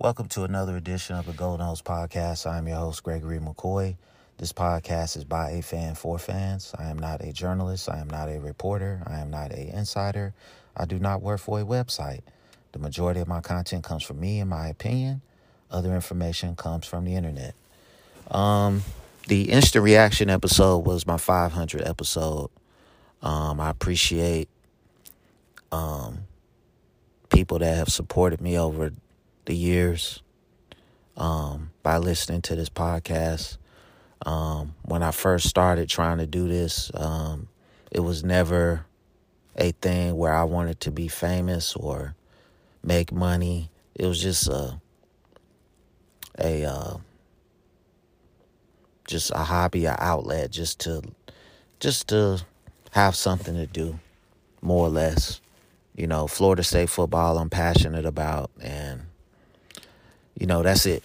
Welcome to another edition of the Go Noles Podcast. I'm your host, Gregory McCoy. This podcast is by a fan for fans. I am not a journalist. I am not a reporter. I am not a insider. I do not work for a website. The majority of my content comes from me and my opinion. Other information comes from the internet. Um, the instant reaction episode was my 500 episode. Um, I appreciate um, people that have supported me over the years um, by listening to this podcast. Um, when I first started trying to do this, um, it was never a thing where I wanted to be famous or make money. It was just a a uh, just a hobby, a outlet, just to just to have something to do, more or less. You know, Florida State football I'm passionate about, and you know that's it.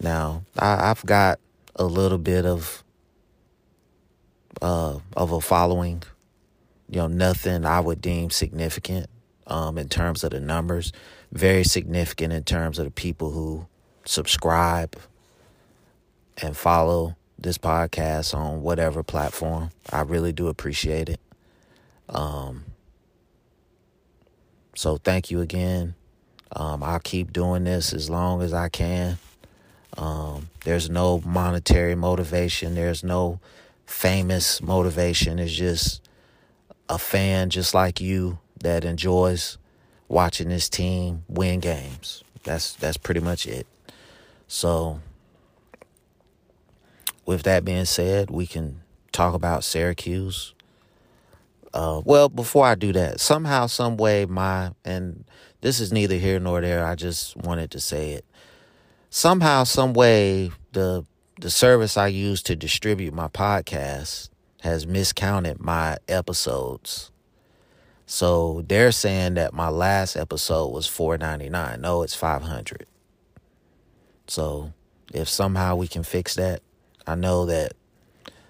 Now I, I've got a little bit of uh, of a following. You know, nothing I would deem significant um, in terms of the numbers. Very significant in terms of the people who subscribe and follow this podcast on whatever platform. I really do appreciate it. Um, so thank you again. Um, I'll keep doing this as long as I can. Um, there's no monetary motivation. There's no famous motivation. It's just a fan just like you that enjoys watching this team win games. That's that's pretty much it. So with that being said, we can talk about Syracuse. Uh, well, before I do that, somehow, some way, my and this is neither here nor there. I just wanted to say it. Somehow, some way, the the service I use to distribute my podcast has miscounted my episodes. So they're saying that my last episode was four ninety nine. No, it's five hundred. So if somehow we can fix that, I know that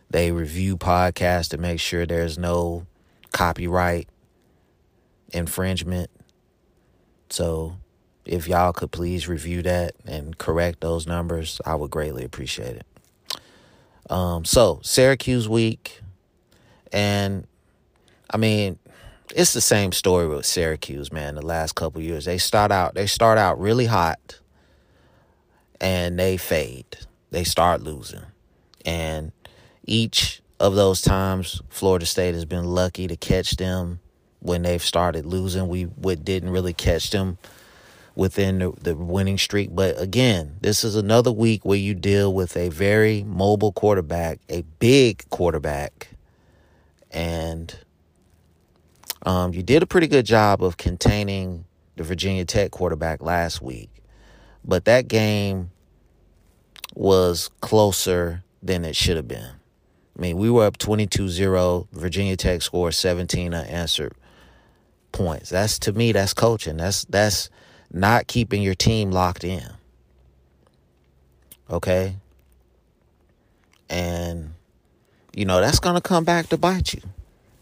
they review podcasts to make sure there's no copyright infringement. So if y'all could please review that and correct those numbers, I would greatly appreciate it. Um, so Syracuse week, and I mean, it's the same story with Syracuse, man. The last couple years, they start out they start out really hot, and they fade. They start losing, and each of those times, Florida State has been lucky to catch them when they've started losing. We, didn't really catch them within the, the, winning streak. But again, this is another week where you deal with a very mobile quarterback, a big quarterback, and um, you did a pretty good job of containing the Virginia Tech quarterback last week. But that game was closer than it should have been. I mean, we were up 22 0. Virginia Tech scored 17 unanswered points. That's to me, that's coaching. That's that's not keeping your team locked in. Okay? And you know, that's gonna come back to bite you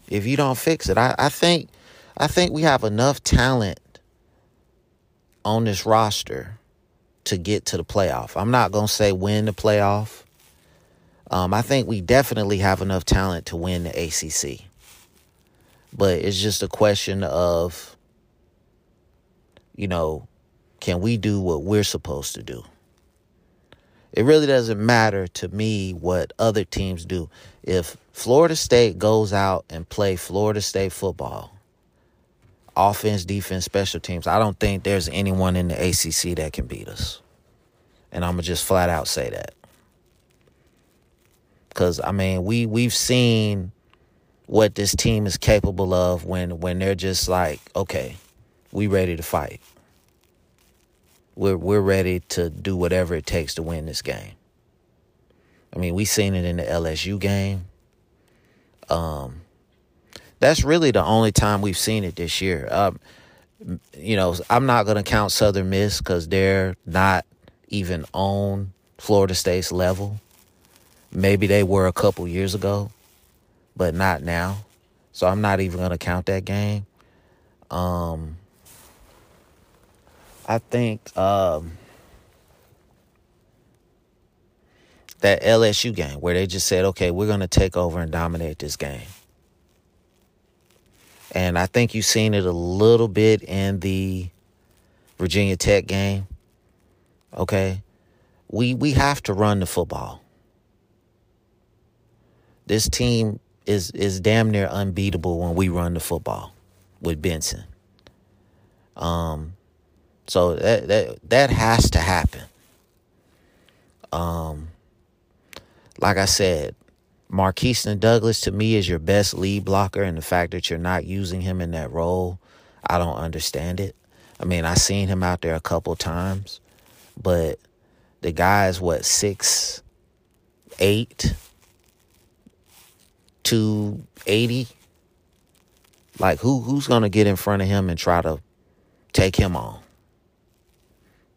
if you don't fix it. I, I think I think we have enough talent on this roster to get to the playoff. I'm not gonna say win the playoff. Um, I think we definitely have enough talent to win the ACC. But it's just a question of, you know, can we do what we're supposed to do? It really doesn't matter to me what other teams do. If Florida State goes out and play Florida State football, offense, defense, special teams, I don't think there's anyone in the ACC that can beat us. And I'm going to just flat out say that. Cuz I mean, we we've seen what this team is capable of when when they're just like, okay, we ready to fight. We're we're ready to do whatever it takes to win this game. I mean, we seen it in the LSU game. Um, that's really the only time we've seen it this year. Um, you know, I'm not going to count Southern Miss because they're not even on Florida State's level. Maybe they were a couple years ago, but not now. So I'm not even to count that game. Um, I think um, that LSU game where they just said, okay, we're to take over and dominate this game. And I think you've seen it a little bit in the Virginia Tech game. Okay. We we have to run the football. This team is is damn near unbeatable when we run the football with Benson. Um so that that that has to happen. Um like I said, Markeston Douglas to me is your best lead blocker, and the fact that you're not using him in that role, I don't understand it. I mean, I seen him out there a couple times, but the guy is what six, eight, two eighty. Like who who's gonna get in front of him and try to take him on?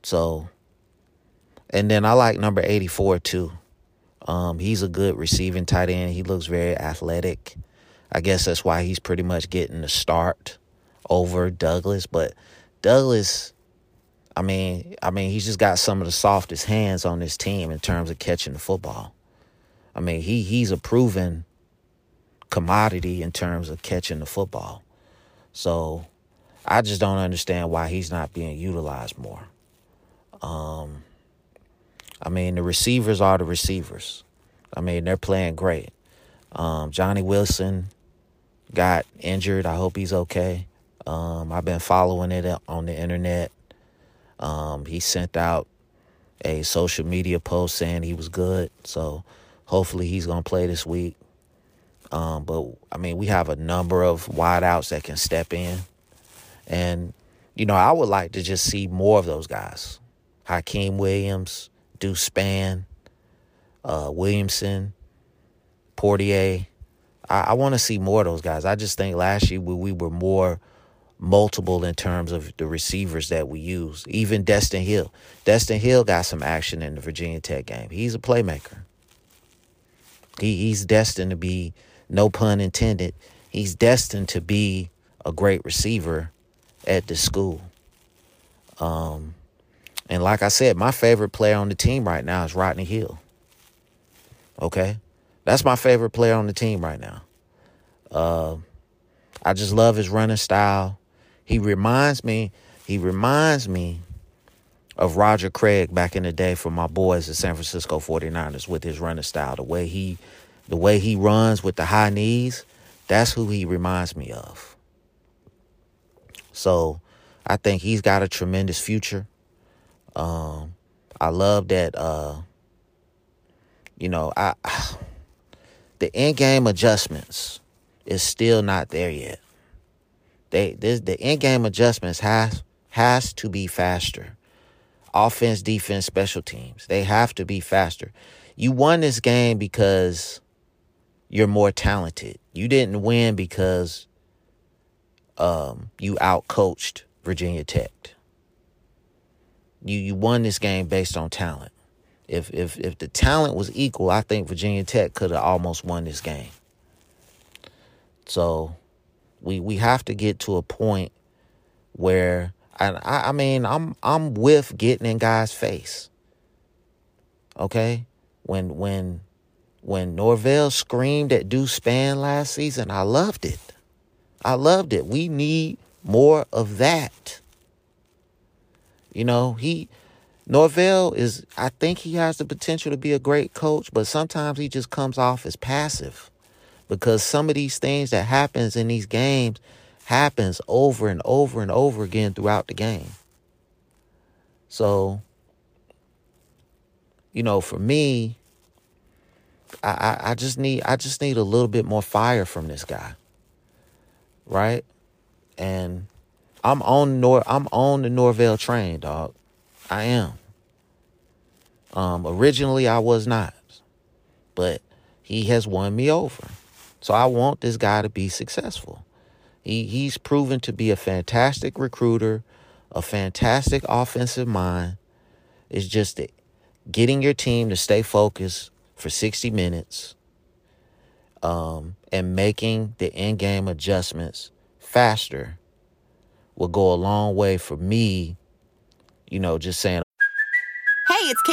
So, and then I like number eighty four too. Um, he's a good receiving tight end. He looks very athletic. I guess that's why he's pretty much getting the start over Douglas. But Douglas, I mean, I mean, he's just got some of the softest hands on this team in terms of catching the football. I mean, he he's a proven commodity in terms of catching the football. So I just don't understand why he's not being utilized more. Um, I mean, the receivers are the receivers. I mean, they're playing great. Um, Johnny Wilson got injured. I hope he's okay. Um, I've been following it on the internet. Um, he sent out a social media post saying he was good. So hopefully he's going to play this week. Um, but I mean, we have a number of wideouts that can step in. And, you know, I would like to just see more of those guys. Hykeem Williams, Deuce Spann, uh, Williamson, Poitier. I, I want to see more of those guys. I just think last year we, we were more multiple in terms of the receivers that we use. Even Destyn Hill. Destyn Hill got some action in the Virginia Tech game. He's a playmaker. He, he's destined to be, no pun intended, he's destined to be a great receiver at the school. Um, and like I said, my favorite player on the team right now is Rodney Hill. Okay? That's my favorite player on the team right now. Uh, I just love his running style. He reminds me, he reminds me of Roger Craig back in the day for my boys, the San Francisco 49ers, with his running style. The way he the way he runs with the high knees, that's who he reminds me of. So I think he's got a tremendous future. Um, I love that. Uh, you know, I the end game adjustments is still not there yet. They this, the end game adjustments has has to be faster. Offense, defense, special teams. They have to be faster. You won this game because you're more talented. You didn't win because um, you outcoached Virginia Tech. You you won this game based on talent. If if if the talent was equal, I think Virginia Tech could have almost won this game. So we we have to get to a point where and I, I mean I'm I'm with getting in guys' face. Okay? When when when Norvell screamed at Deuce Spann last season, I loved it. I loved it. We need more of that. You know, he Norvell is I think he has the potential to be a great coach, but sometimes he just comes off as passive. Because some of these things that happens in these games happens over and over and over again throughout the game. So, you know, for me, I, I, I just need I just need a little bit more fire from this guy. Right? And I'm on Nor I'm on the Norvell train, dog. I am. Um, originally I was not, but he has won me over. So I want this guy to be successful. He he's proven to be a fantastic recruiter, a fantastic offensive mind. It's just getting your team to stay focused for 60 minutes um, and making the end game adjustments faster will go a long way for me, you know, just saying,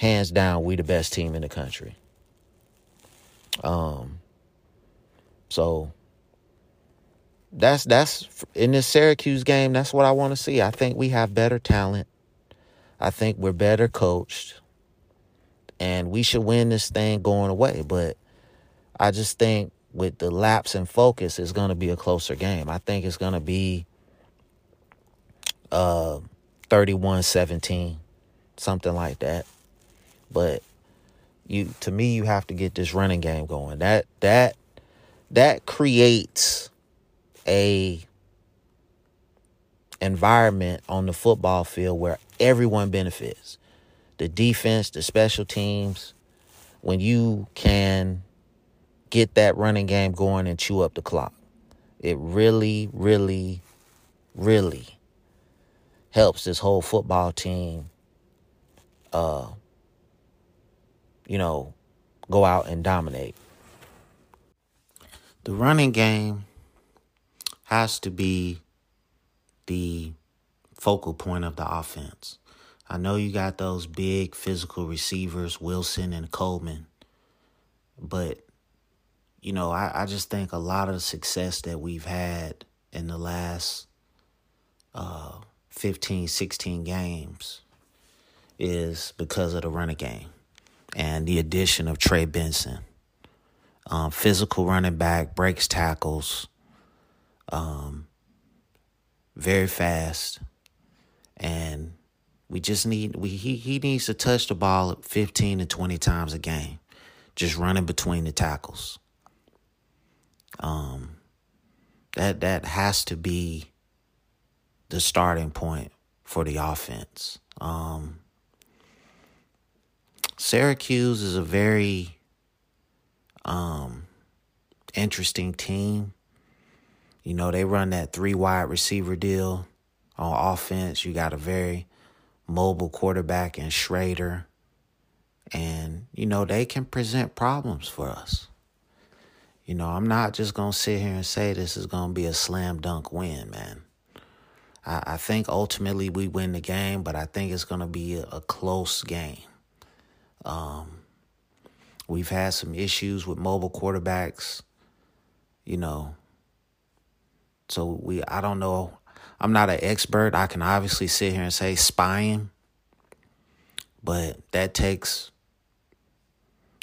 hands down, we the best team in the country. Um, so that's that's in this Syracuse game. That's what I want to see. I think we have better talent. I think we're better coached, and we should win this thing going away. But I just think with the lapse in focus, it's going to be a closer game. I think it's going to be uh 31-17, something like that. But you to me you have to get this running game going. That that that creates a environment on the football field where everyone benefits. The defense, the special teams, when you can get that running game going and chew up the clock. It really, really, really helps this whole football team uh you know go out and dominate. The running game has to be the focal point of the offense. I know you got those big physical receivers, Wilson and Coleman, but you know, I, I just think a lot of the success that we've had in the last uh, 15, 16 games is because of the running game and the addition of Trey Benson. Um, physical running back, breaks tackles, um, very fast, and we just need we he he needs to touch the ball 15 to 20 times a game, just running between the tackles. Um, that that has to be the starting point for the offense. Um, Syracuse is a very um, interesting team. You know, they run that three wide receiver deal on offense. You got a very mobile quarterback in Shrader. And, you know, they can present problems for us. You know, I'm not just going to sit here and say this is going to be a slam dunk win, man. I, I think ultimately we win the game, but I think it's going to be a, a close game. Um, we've had some issues with mobile quarterbacks, you know. So we, I don't know. I'm not an expert. I can obviously sit here and say spying, but that takes,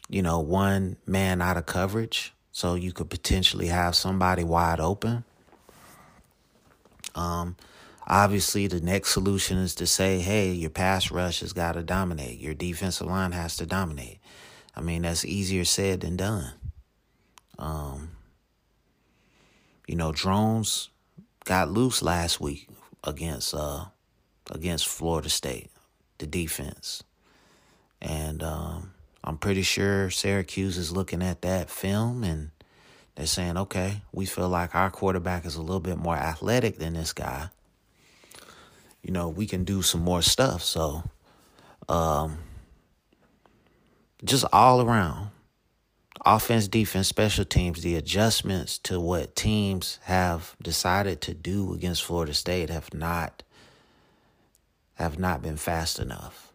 you know, one man out of coverage. So you could potentially have somebody wide open. Um, obviously, the next solution is to say, hey, your pass rush has got to dominate. Your defensive line has to dominate. I mean, that's easier said than done. Um, you know, Drones got loose last week against uh against Florida State, the defense, and um, I'm pretty sure Syracuse is looking at that film and they're saying, okay, we feel like our quarterback is a little bit more athletic than this guy. You know, we can do some more stuff. So, um, just all around offense, defense, special teams, the adjustments to what teams have decided to do against Florida State have not have not been fast enough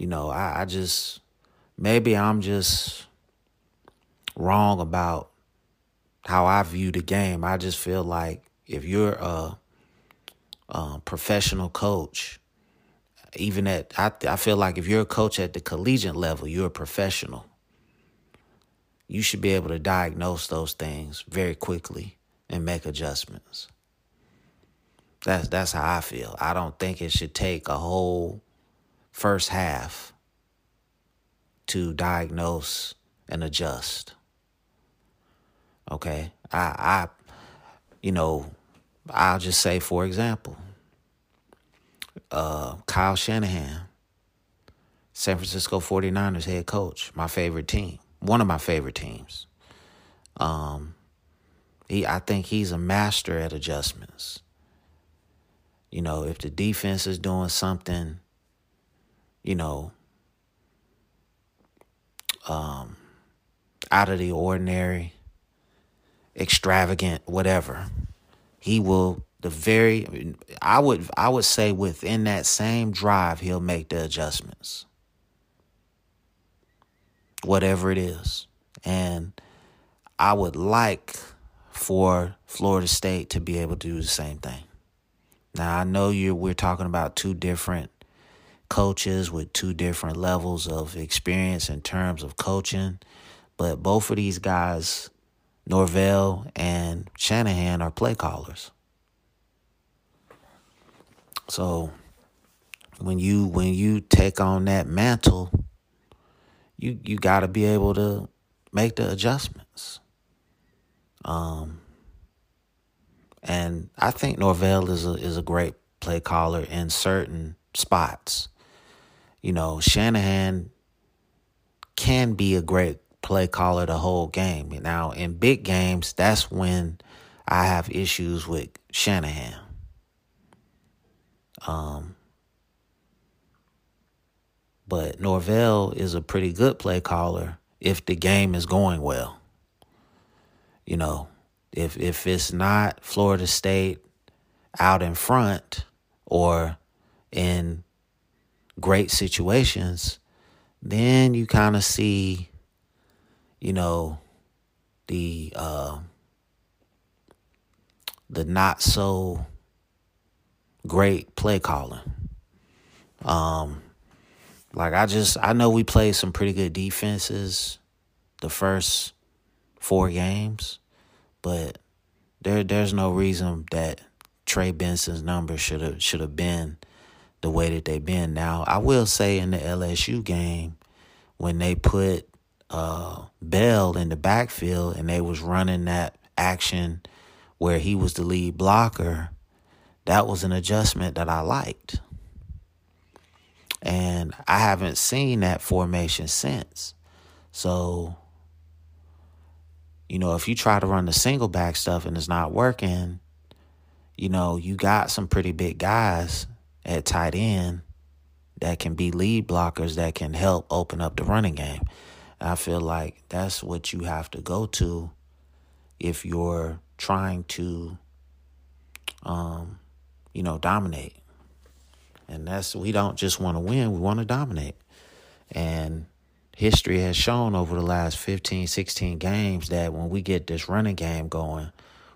you know, I, I just maybe I'm just wrong about how I view the game. I just feel like if you're a, a professional coach, even at I I feel like if you're a coach at the collegiate level, you're a professional. You should be able to diagnose those things very quickly and make adjustments. That's that's how I feel. I don't think it should take a whole first half to diagnose and adjust. Okay? I I you know, I'll just say for example, uh Kyle Shanahan San Francisco 49ers head coach, my favorite team, one of my favorite teams. Um, he, I think he's a master at adjustments. You know, if the defense is doing something, you know, um, out of the ordinary, extravagant, whatever, he will the very I would I would say within that same drive he'll make the adjustments. Whatever it is. And I would like for Florida State to be able to do the same thing. Now I know you we're talking about two different coaches with two different levels of experience in terms of coaching, but both of these guys, Norvell and Shanahan, are play callers. So when you when you take on that mantle, you you got to be able to make the adjustments. Um, and I think Norvell is a is a great play caller in certain spots. You know, Shanahan can be a great play caller the whole game. Now, in big games, that's when I have issues with Shanahan. Um, but Norvell is a pretty good play caller if the game is going well. You know, if if it's not Florida State out in front or in great situations, then you kind of see, you know, the uh, the not so great play calling. Um, like I just I know we played some pretty good defenses the first four games, but there there's no reason that Trey Benson's numbers should have should have been the way that they've been. Now I will say in the LSU game when they put uh, Bell in the backfield and they was running that action where he was the lead blocker that was an adjustment that I liked. And I haven't seen that formation since. So, you know, if you try to run the single back stuff and it's not working, you know, you got some pretty big guys at tight end that can be lead blockers that can help open up the running game. I feel like that's what you have to go to if you're trying to um, you know, dominate. And that's, we don't just want to win, we want to dominate. And history has shown over the last 15, 16 games that when we get this running game going,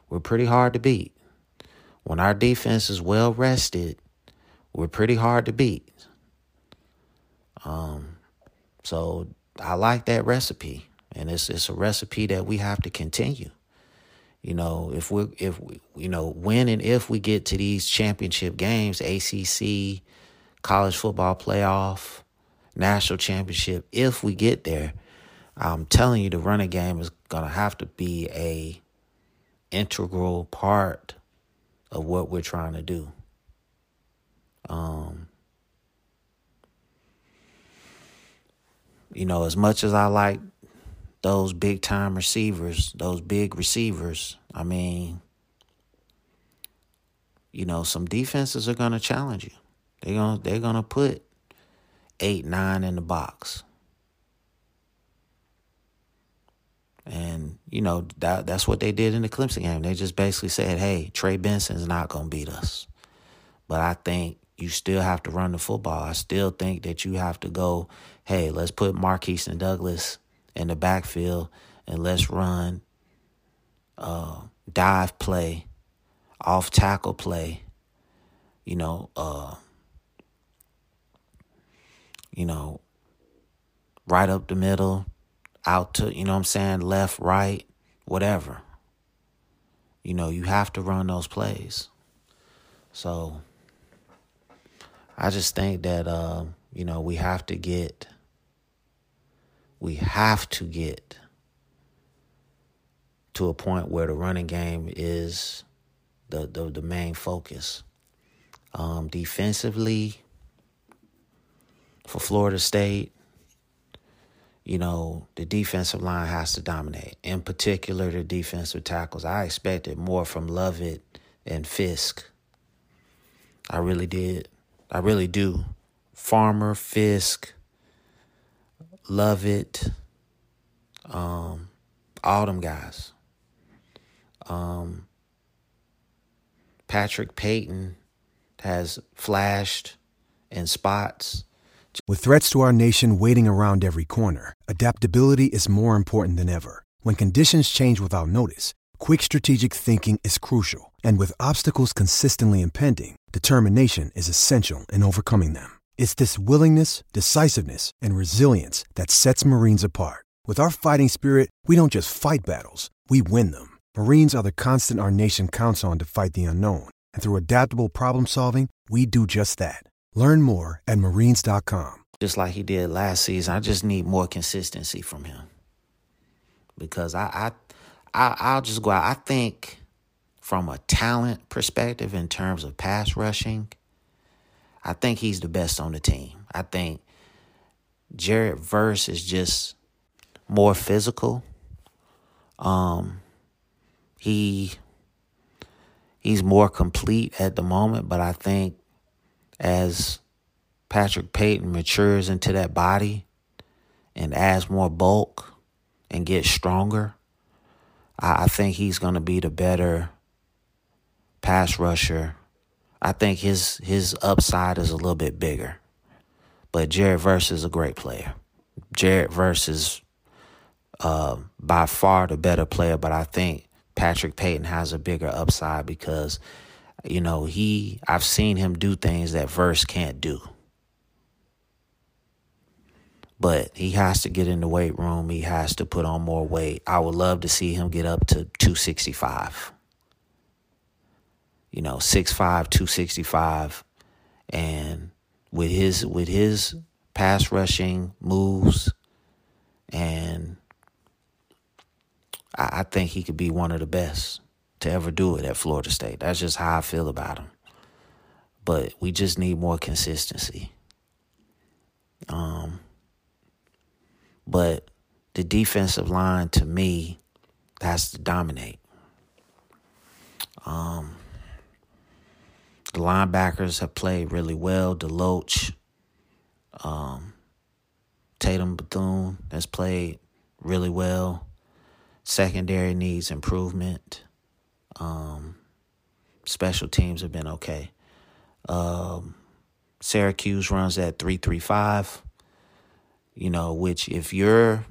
we're pretty hard to beat. When our defense is well rested, we're pretty hard to beat. Um, so I like that recipe, and it's it's a recipe that we have to continue. You know, if we if we, you know when and if we get to these championship games, ACC, college football playoff, national championship, if we get there, I'm telling you, the running game is gonna have to be a integral part of what we're trying to do. Um, you know, as much as I like those big time receivers, those big receivers. I mean, you know, some defenses are gonna challenge you. They're gonna they're gonna put eight, nine in the box. And, you know, that that's what they did in the Clemson game. They just basically said, Hey, Trey Benson's not gonna beat us. But I think you still have to run the football. I still think that you have to go, hey, let's put Markeston Douglas in the backfield and let's run uh, dive play, off tackle play, you know, uh, you know, right up the middle, out to, you know I'm saying, left, right, whatever. You know, you have to run those plays. So I just think that uh, you know, we have to get we have to get to a point where the running game is the the, the main focus. Um, defensively, for Florida State, you know, the defensive line has to dominate. In particular, the defensive tackles. I expected more from Lovett and Fiske. I really did. I really do. Farmer, Fiske, Lovett, um, all them guys. Um, Patrick Payton has flashed in spots. With threats to our nation waiting around every corner, adaptability is more important than ever. When conditions change without notice, quick strategic thinking is crucial. And with obstacles consistently impending, determination is essential in overcoming them. It's this willingness, decisiveness, and resilience that sets Marines apart. With our fighting spirit, we don't just fight battles, we win them. Marines are the constant our nation counts on to fight the unknown. And through adaptable problem solving, we do just that. Learn more at marines.com. Just like he did last season, I just need more consistency from him. Because I I, I I'll just go out. I think from a talent perspective in terms of pass rushing, I think he's the best on the team. I think Jared Verse is just more physical. Um he he's more complete at the moment, but I think as Patrick Payton matures into that body and adds more bulk and gets stronger, I, I think he's going to be the better pass rusher. I think his his upside is a little bit bigger. But Jared Verse is a great player. Jared Verse is uh, by far the better player, but I think Patrick Payton has a bigger upside because, you know, he I've seen him do things that Verse can't do. But he has to get in the weight room. He has to put on more weight. I would love to see him get up to 265. You know, 6'5, 265. And with his with his pass rushing moves and I, I think he could be one of the best to ever do it at Florida State. That's just how I feel about him. But we just need more consistency. Um, but the defensive line to me has to dominate. Um, the linebackers have played really well. DeLoach, um, Tatum Bethune has played really well. Secondary needs improvement. Um, special teams have been okay. Um, Syracuse runs at 335, you know, which if you're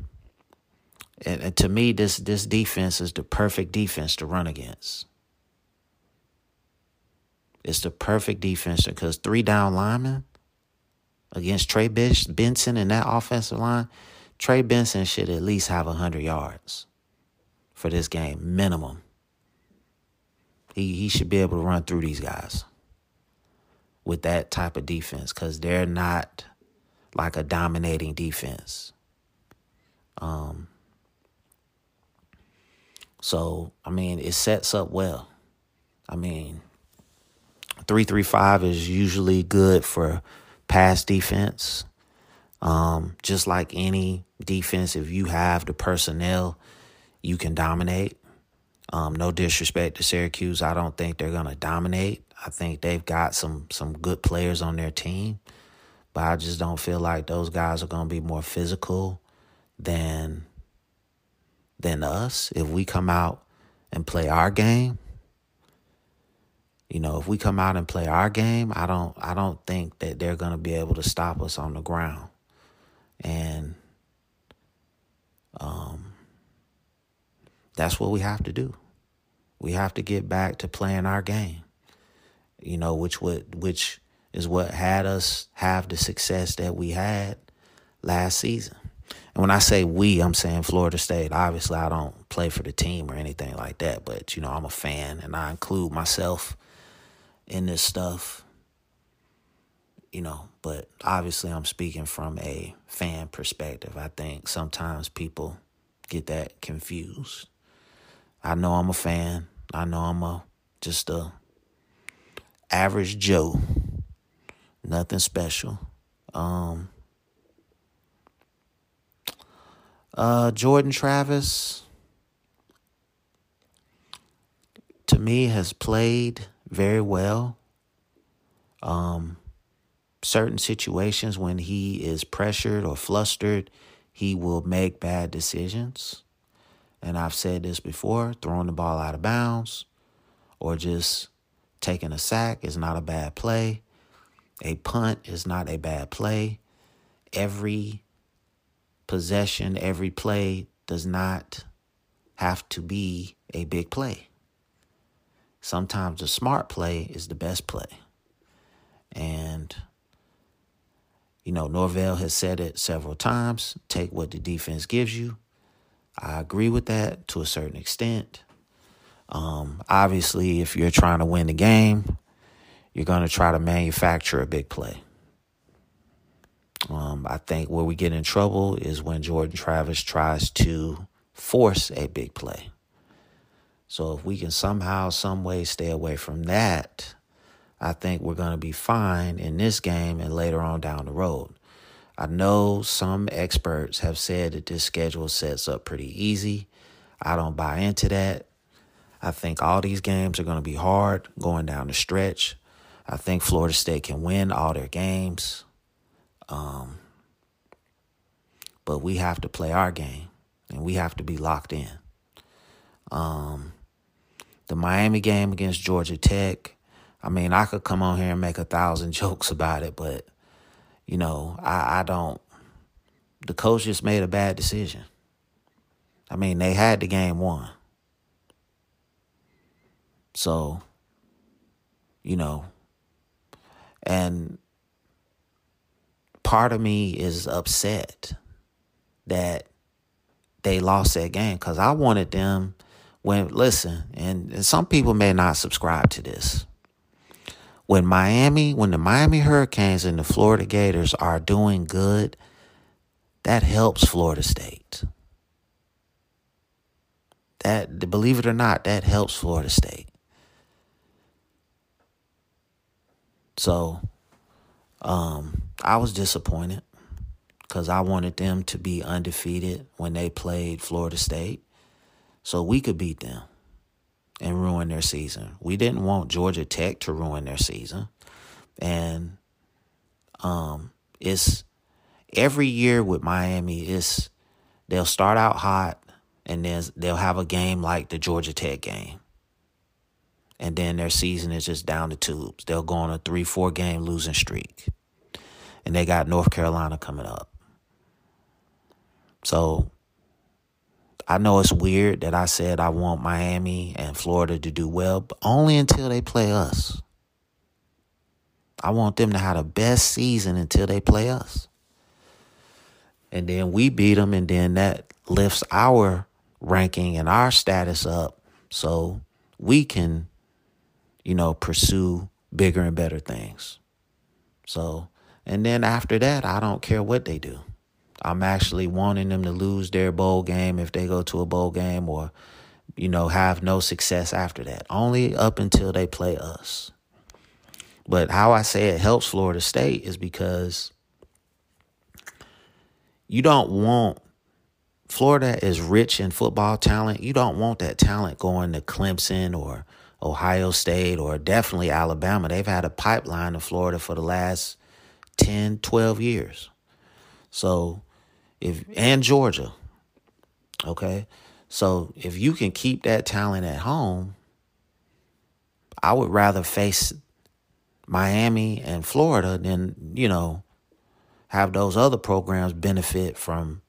and, and to me this this defense is the perfect defense to run against. It's the perfect defense because three down linemen against Trey Benson and that offensive line, Trey Benson should at least have 100 yards for this game, minimum. He he should be able to run through these guys with that type of defense because they're not like a dominating defense. Um. So I mean, it sets up well. I mean, three three five is usually good for pass defense. Um, just like any defense, if you have the personnel you can dominate. Um, no disrespect to Syracuse, I don't think they're gonna dominate. I think they've got some some good players on their team, but I just don't feel like those guys are gonna be more physical than than us. If we come out and play our game, you know, if we come out and play our game, I don't I don't think that they're gonna be able to stop us on the ground. And um that's what we have to do. We have to get back to playing our game. You know, which would which is what had us have the success that we had last season. And when I say we, I'm saying Florida State. Obviously, I don't play for the team or anything like that, but you know, I'm a fan and I include myself in this stuff. You know, but obviously I'm speaking from a fan perspective. I think sometimes people get that confused. I know I'm a fan. I know I'm a just a average Joe. Nothing special. Um Uh, Jordan Travis, to me, has played very well. Um, certain situations when he is pressured or flustered, he will make bad decisions. And I've said this before throwing the ball out of bounds or just taking a sack is not a bad play. A punt is not a bad play. Every possession, every play does not have to be a big play. Sometimes a smart play is the best play. And you know, Norvell has said it several times take what the defense gives you. I agree with that to a certain extent. Um, obviously, if you're trying to win the game, you're going to try to manufacture a big play. Um, I think where we get in trouble is when Jordan Travis tries to force a big play. So if we can somehow, some way stay away from that, I think we're going to be fine in this game and later on down the road. I know some experts have said that this schedule sets up pretty easy. I don't buy into that. I think all these games are going to be hard going down the stretch. I think Florida State can win all their games. Um, but we have to play our game and we have to be locked in. Um, the Miami game against Georgia Tech, I mean, I could come on here and make a thousand jokes about it, but you know, I, I don't. The coach just made a bad decision. I mean, they had the game won. So, you know, and part of me is upset that they lost that game because I wanted them when, listen, and, and some people may not subscribe to this when Miami, when the Miami Hurricanes and the Florida Gators are doing good, that helps Florida State. That believe it or not, that helps Florida State. So, um, I was disappointed because I wanted them to be undefeated when they played Florida State, so we could beat them and ruin their season. We didn't want Georgia Tech to ruin their season. And um it's every year with Miami it's they'll start out hot and then they'll have a game like the Georgia Tech game. And then their season is just down the tubes. They'll go on a 3-4 game losing streak. And they got North Carolina coming up. So I know it's weird that I said I want Miami and Florida to do well, but only until they play us. I want them to have the best season until they play us. And then we beat them, and then that lifts our ranking and our status up so we can, you know, pursue bigger and better things. So, and then after that, I don't care what they do. I'm actually wanting them to lose their bowl game if they go to a bowl game or, you know, have no success after that. Only up until they play us. But how I say it helps Florida State is because you don't want Florida is rich in football talent. You don't want that talent going to Clemson or Ohio State or definitely Alabama. They've had a pipeline to Florida for the last 10, 12 years. So if and Georgia. Okay? So if you can keep that talent at home, I would rather face Miami and Florida than, you know, have those other programs benefit from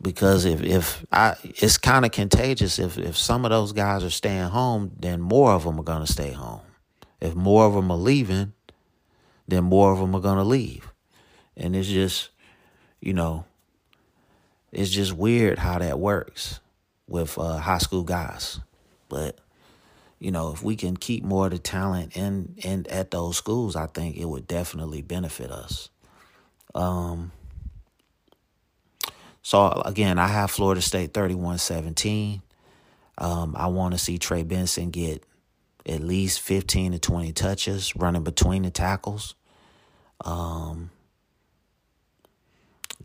because if if I it's kind of contagious if if some of those guys are staying home, then more of them are going to stay home. If more of them are leaving, then more of them are going to leave. And it's just you know, it's just weird how that works with uh, high school guys. But you know, if we can keep more of the talent in in at those schools, I think it would definitely benefit us. Um, so again, I have Florida State 31-17. Um, I want to see Trey Benson get at least 15 to 20 touches running between the tackles. Um,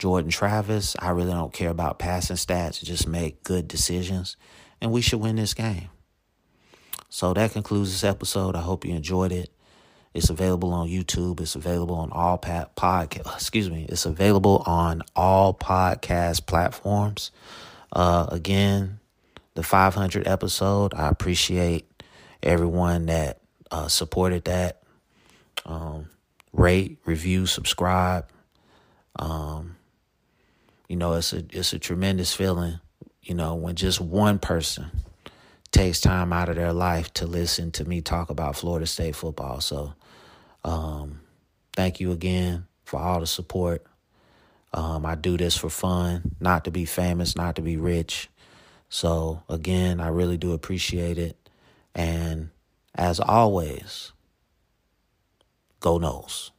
Jordan Travis. I really don't care about passing stats. Just make good decisions, and we should win this game. So that concludes this episode. I hope you enjoyed it. It's available on YouTube. It's available on all podcast. Excuse me. It's available on all podcast platforms. Uh, again, the 500 episode. I appreciate everyone that uh, supported that. Um, rate, review, subscribe. Um, you know, it's a it's a tremendous feeling. You know, when just one person takes time out of their life to listen to me talk about Florida State football. So, um, thank you again for all the support. Um, I do this for fun, not to be famous, not to be rich. So, again, I really do appreciate it. And as always, go Noles.